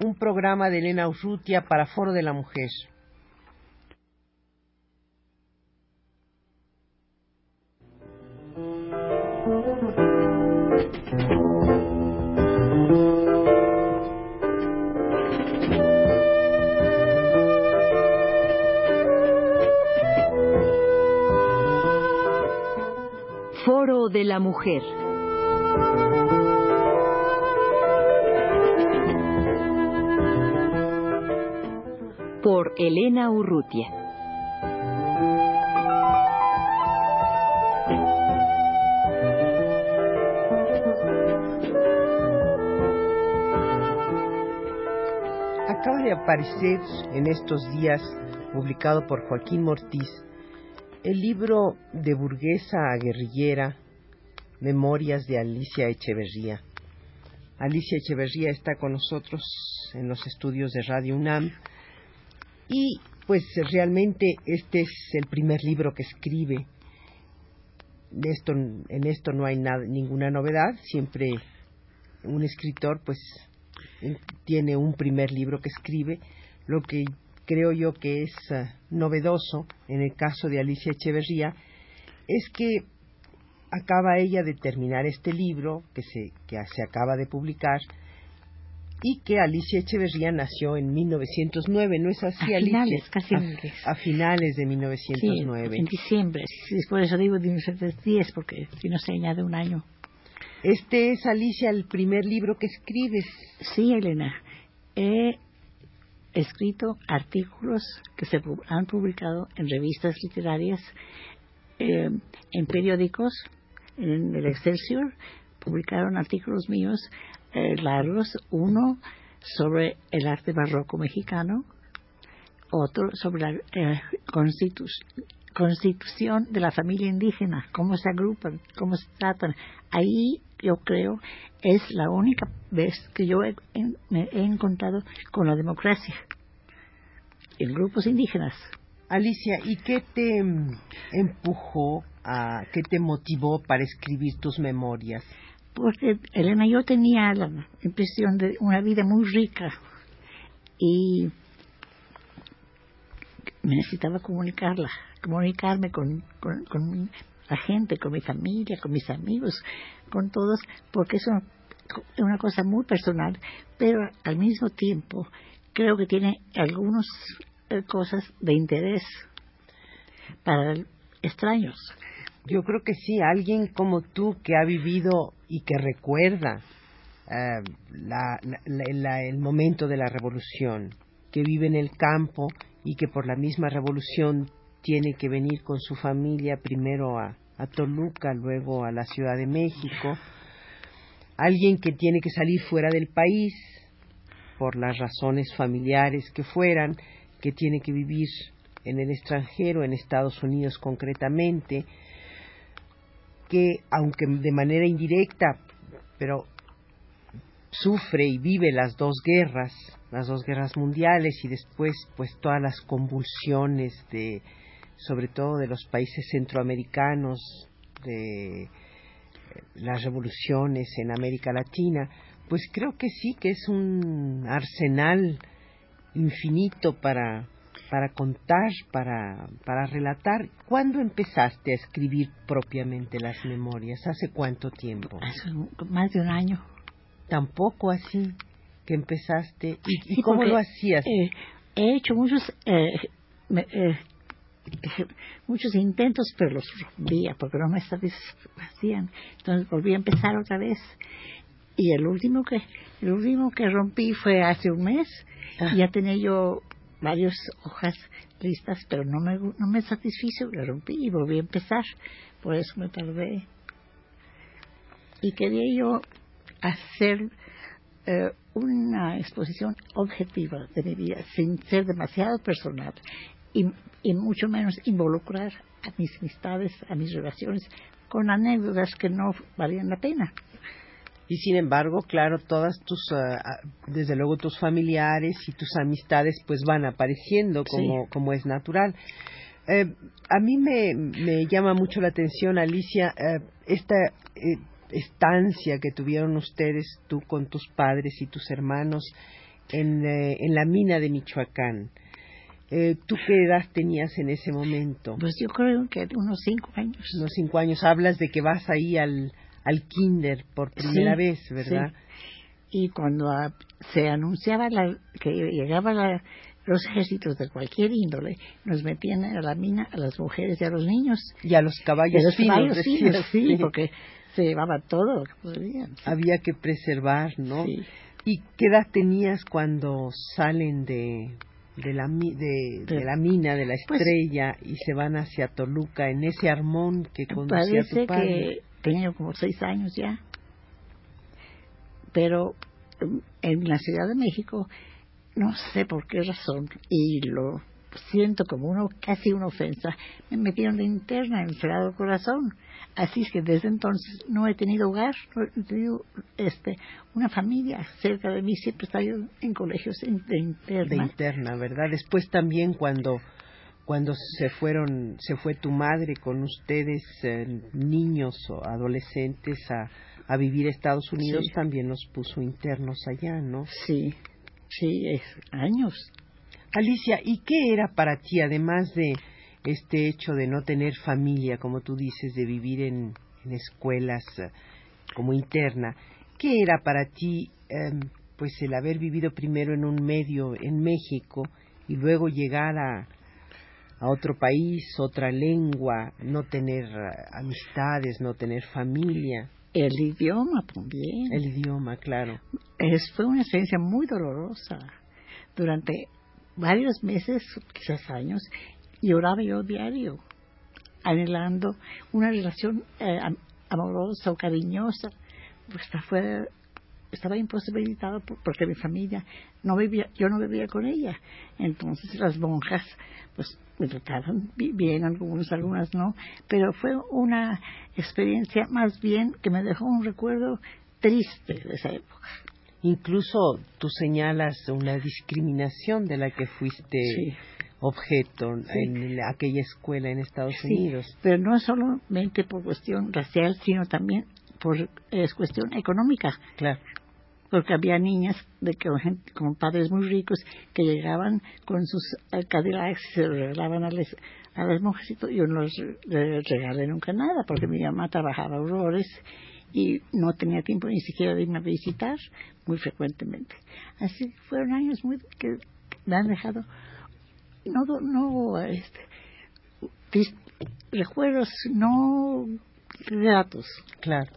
un programa de Elena Urrutia para Foro de la Mujer. Foro de la Mujer. Por Elena Urrutia. Acaba de aparecer en estos días, publicado por Joaquín Mortiz, el libro de burguesa a guerrillera, Memorias de Alicia Echeverría. Alicia Echeverría está con nosotros en los estudios de Radio UNAM y pues realmente este es el primer libro que escribe. esto, en esto no hay nada, ninguna novedad, siempre un escritor pues tiene un primer libro que escribe, lo que creo yo que es uh, novedoso en el caso de Alicia Echeverría es que acaba ella de terminar este libro que se, que se acaba de publicar y que Alicia Echeverría nació en 1909, ¿no es así, a Alicia? Finales, casi a, a, finales de 1909. Sí, en diciembre, por eso digo 1910, porque si no se añade un año. Este es, Alicia, el primer libro que escribes. Sí, Elena. He escrito artículos que se han publicado en revistas literarias, eh, en periódicos, en el Excelsior, publicaron artículos míos eh, largos, uno sobre el arte barroco mexicano, otro sobre la eh, constitu constitución de la familia indígena, cómo se agrupan, cómo se tratan. Ahí yo creo es la única vez que yo he, me he encontrado con la democracia en grupos indígenas. Alicia, ¿y qué te empujó, a, qué te motivó para escribir tus memorias? Porque, Elena, yo tenía la impresión de una vida muy rica y necesitaba comunicarla, comunicarme con, con, la gente, con mi familia, con mis amigos, con todos, porque es una, cosa muy personal, pero al mismo tiempo creo que tiene algunas cosas de interés para extraños. Yo creo que sí, alguien como tú que ha vivido y que recuerda uh, la, el momento de la revolución, que vive en el campo y que por la misma revolución tiene que venir con su familia primero a Toluca, luego a la Ciudad de México, alguien que tiene que salir fuera del país por las razones familiares que fueran, que tiene que vivir en el extranjero, en Estados Unidos concretamente, que aunque de manera indirecta, pero sufre y vive las dos guerras, las dos guerras mundiales y después pues todas las convulsiones de sobre todo de los países centroamericanos, de las revoluciones en América Latina, pues creo que sí que es un arsenal infinito para para contar, para, para relatar. ¿Cuándo empezaste a escribir propiamente las memorias? ¿Hace cuánto tiempo? Hace más de un año. Tampoco así que empezaste. ¿Y, sí, cómo lo hacías? Eh, he hecho muchos eh, me, eh, muchos intentos, pero los rompía porque no me satisfacían. Entonces volví a empezar otra vez. Y el último que el último que rompí fue hace un mes. Ah. Ya tenía yo varias hojas listas, pero no me, no me satisfizo, lo rompí y volví a empezar. Por eso me tardé. Y quería yo hacer eh, una exposición objetiva de mi vida, sin ser demasiado personal y, y mucho menos involucrar a mis amistades, a mis relaciones, con anécdotas que no valían la pena y sin embargo, claro, todas tus, uh, desde luego tus familiares y tus amistades pues van apareciendo como, sí. como es natural. Eh, a mí me, me, llama mucho la atención, Alicia, eh, esta eh, estancia que tuvieron ustedes, tú con tus padres y tus hermanos, en, en la mina de Michoacán. ¿Tú qué edad tenías en ese momento? Pues yo creo que unos cinco años. Unos cinco años. Hablas de que vas ahí al, al kinder por primera Sí, vez, ¿verdad? Y cuando se anunciaba la- que llegaban la- los ejércitos de cualquier índole, nos metían a la mina a las mujeres y a los niños. Y a los caballos los finos, caballos decías, sí, sí. porque se llevaba todo lo que podían. Había que preservar, ¿no? Sí. ¿Y qué edad tenías cuando salen de, de, la, de, de la mina, de la Pues- estrella, y se van hacia Toluca en ese armón que conducía tu padre? Tenía como seis años ya. Pero em, en la Ciudad de México, no sé por qué razón, y lo siento como uno, casi una ofensa, me metieron de interna en el Sagrado Corazón. Así es que desde entonces no he tenido hogar, no he tenido este, una familia cerca de mí, siempre he estado en colegios de de interna. interna, ¿verdad? Después también cuando cuando se fueron se fue tu madre con ustedes eh, niños o adolescentes a, a vivir a Estados Unidos Sí. también los puso internos allá, ¿no? sí, sí, es años. Alicia, ¿y qué era para ti además de este hecho de no tener familia, como tú dices, de vivir en, en escuelas eh, como interna? ¿Qué era para ti em, pues el haber vivido primero en un medio en México y luego llegar a a otro país, otra lengua, no tener eh, amistades, no tener familia, El idioma también. el idioma, claro. Es, fue una experiencia muy dolorosa. Durante varios meses, quizás años, lloraba yo diario, anhelando una relación eh, am- amorosa o cariñosa. Pues fue, estaba imposibilitado por- porque mi familia no vivía, yo no vivía con ella. Entonces las monjas, pues me trataban bi- bien, algunos, algunas no, pero fue una experiencia más bien que me dejó un recuerdo triste de esa época. Incluso tú señalas una discriminación de la que fuiste Sí. objeto Sí. en la- aquella escuela en Estados Sí, Unidos. pero no solamente por cuestión racial, sino también por es cuestión económica, Claro. Porque había niñas de que, con, padres muy ricos que llegaban con sus Cadillacs y se regalaban a, les- a las todo. yo no les regalé nunca nada porque mi mamá trabajaba horrores y no tenía tiempo ni siquiera de irme a visitar muy frecuentemente. Así fueron años muy que me han dejado no no este recuerdos no gratos. Claro.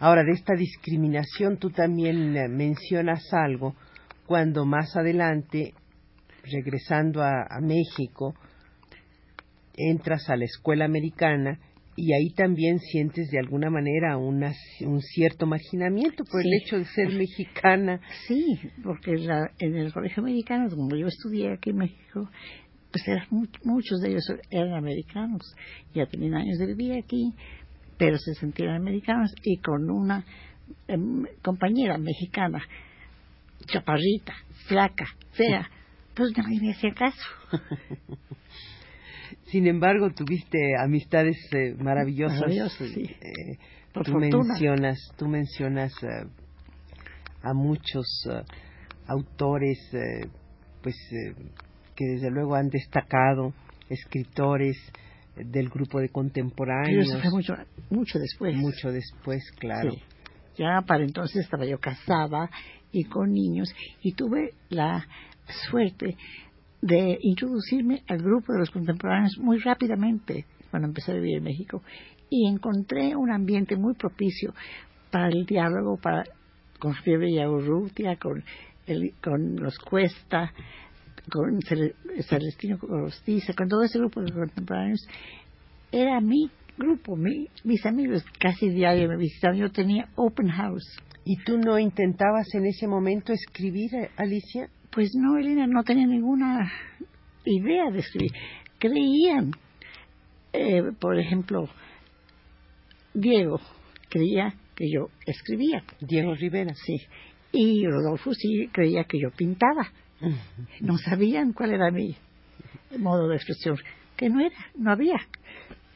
Ahora, de esta discriminación tú también eh, mencionas algo cuando más adelante, regresando a, a México, entras a la escuela americana y ahí también sientes de alguna manera una- un cierto marginamiento por el hecho de ser mexicana. Sí, porque la- en el colegio americano, donde yo estudié aquí en México, pues eran mu- muchos de ellos eran americanos, ya tenían años de vivir aquí, pero se sentían americanos y con una em, compañera mexicana, chaparrita, flaca, fea, pues nadie me hacía caso. Sin embargo, tuviste amistades eh, maravillosas. Maravillosas, sí. eh, Por tú fortuna. mencionas, tú mencionas eh, a muchos autores, pues que desde luego han destacado, escritores del grupo de Pero contemporáneos. eso fue mucho, mucho después. mucho después, claro. Sí. Ya para entonces estaba yo casada y con niños y tuve la suerte de introducirme al grupo de los contemporáneos muy rápidamente cuando empecé a vivir en México y encontré un ambiente muy propicio para el diálogo para con Javier Villaurrutia, con el, con los Cuesta, con Cele- Celestino Corostiza, con todo ese grupo de contemporáneos era mi grupo, mi- mis amigos casi diario me visitaban. Yo tenía open house. ¿Y tú no intentabas en ese momento escribir, Alicia? Pues no, Elena, no tenía ninguna idea de escribir. Creían, eh, por ejemplo, Diego creía que yo escribía, Diego Rivera. sí, y Rodolfo sí creía que yo pintaba. No sabían cuál era mi modo de expresión, que no era, no había.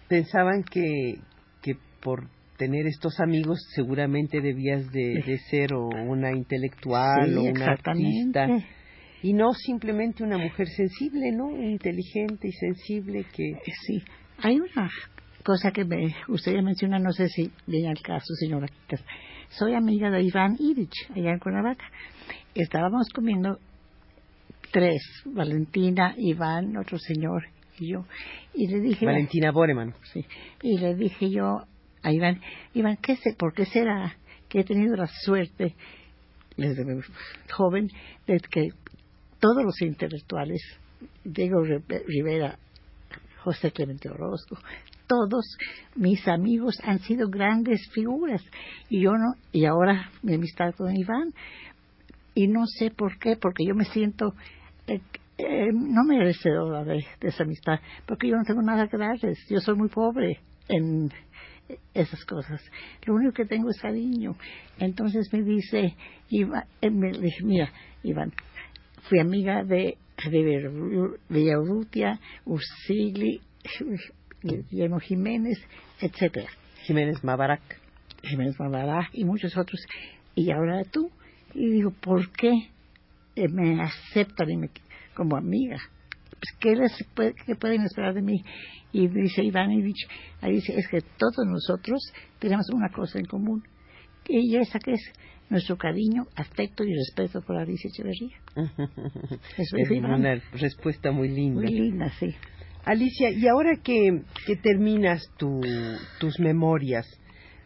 Pensaban que, que por tener estos amigos seguramente debías de, de ser o una intelectual Sí, o una artista y no simplemente una mujer sensible, ¿no? Inteligente y sensible que... Eh, sí, hay una cosa que me gustaría mencionar, no sé si viene al caso, señora. Soy amiga de Iván Irich, allá en Cuernavaca. Estábamos comiendo tres, Valentina, Iván, otro señor y yo. Y le dije... Valentina Boreman. Sí. Y le dije yo a Iván, Iván, ¿qué sé, ¿por qué será que he tenido la suerte desde joven de que todos los intelectuales, Diego Rivera, José Clemente Orozco, todos mis amigos han sido grandes figuras y yo no, y ahora mi amistad con Iván, y no sé por qué, porque yo me siento eh, eh, no merecedora de, de esa amistad, porque yo no tengo nada que darles, yo soy muy pobre en esas cosas. Lo único que tengo es cariño. Entonces me dice, Iván, eh, me dije, mira, Iván, fui amiga de, de Villarrutia, Usigli, Guillermo Jiménez, etcétera. Jiménez Mabarak. Jiménez Mabarak y muchos otros. Y ahora tú. Y digo, ¿por qué me aceptan como amiga? Pues, ¿qué, les ¿qué pueden esperar de mí? Y dice Ivanovich, ahí dice, es que todos nosotros tenemos una cosa en común. Y esa que es nuestro cariño, afecto y respeto por Alicia Echeverría. es una respuesta muy linda. Muy linda, sí. Alicia, y ahora que, que terminas tu, tus memorias,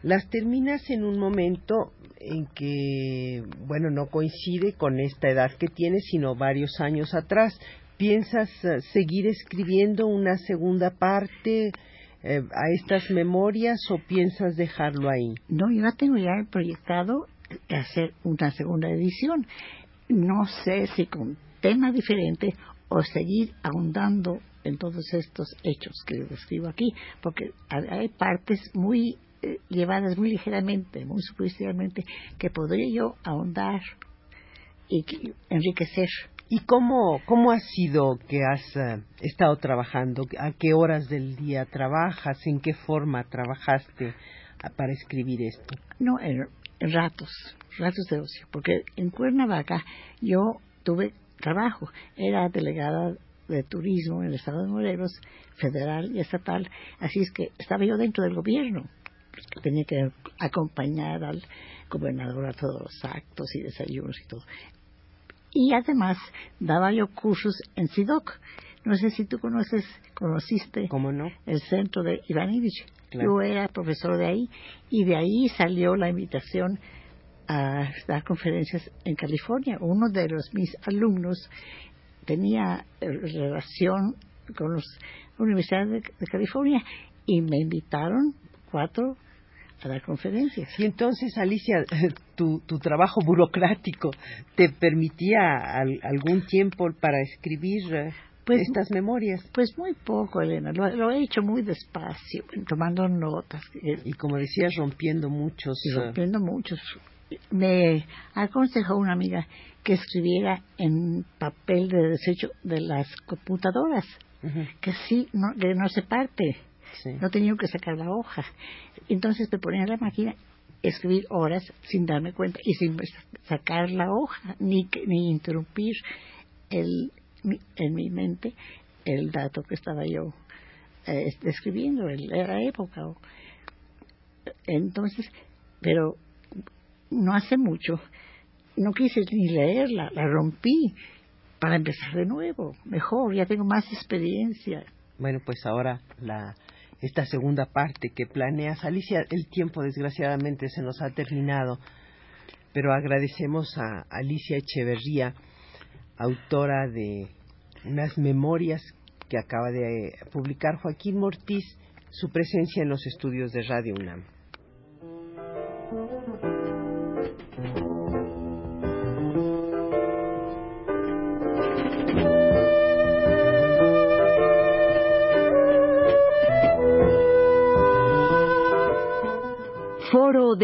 las terminas en un momento en que, bueno, no coincide con esta edad que tienes, sino varios años atrás. ¿Piensas eh, seguir escribiendo una segunda parte eh, a estas memorias o piensas dejarlo ahí? No, yo tengo ya proyectado hacer una segunda edición. No sé si con tema diferente o seguir ahondando en todos estos hechos que describo aquí, porque hay partes muy llevadas muy ligeramente, muy superficialmente, que podría yo ahondar y enriquecer ¿Y cómo, cómo ha sido que has eh, estado trabajando? ¿A qué horas del día trabajas? ¿En qué forma trabajaste ah, para escribir esto? No, en, ratos, ratos de ocio, porque en Cuernavaca yo tuve trabajo, era delegada de turismo en el estado de Morelos, federal y estatal, así es que estaba yo dentro del gobierno, tenía que acompañar al gobernador a todos los actos y desayunos y todo y además daba yo cursos en SIDOC. No sé si tú conoces, conociste ¿Cómo no? el centro de Ivanivich. Yo era profesor de ahí y de ahí salió la invitación a dar conferencias en California. Uno de los mis alumnos tenía eh, relación con las universidades de California y me invitaron cuatro a dar conferencias. Y entonces, Alicia, tu, tu trabajo burocrático te permitía algún tiempo para escribir pues, estas memorias. Pues muy poco, Elena. Lo, he hecho muy despacio, tomando notas. Y como decías, rompiendo muchos. Eh, rompiendo muchos. Me aconsejó una amiga que escribiera en papel de desecho de las computadoras, que sí, no, que no se parte no tenía que sacar la hoja. Entonces me ponía la máquina escribir horas sin darme cuenta y sin sacar la hoja ni, ni interrumpir el, en mi mente el dato que estaba yo eh, escribiendo, en la época. Entonces, pero no hace mucho, no quise ni leerla, la rompí para empezar de nuevo, mejor, ya tengo más experiencia. Bueno, pues ahora la esta segunda parte que planeas. Alicia, el tiempo desgraciadamente se nos ha terminado, pero agradecemos a Alicia Echeverría, autora de unas memorias que acaba de publicar Joaquín Mortiz, su presencia en los estudios de Radio UNAM.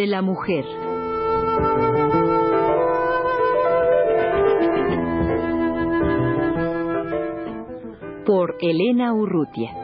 De la Mujer. Por Elena Urrutia.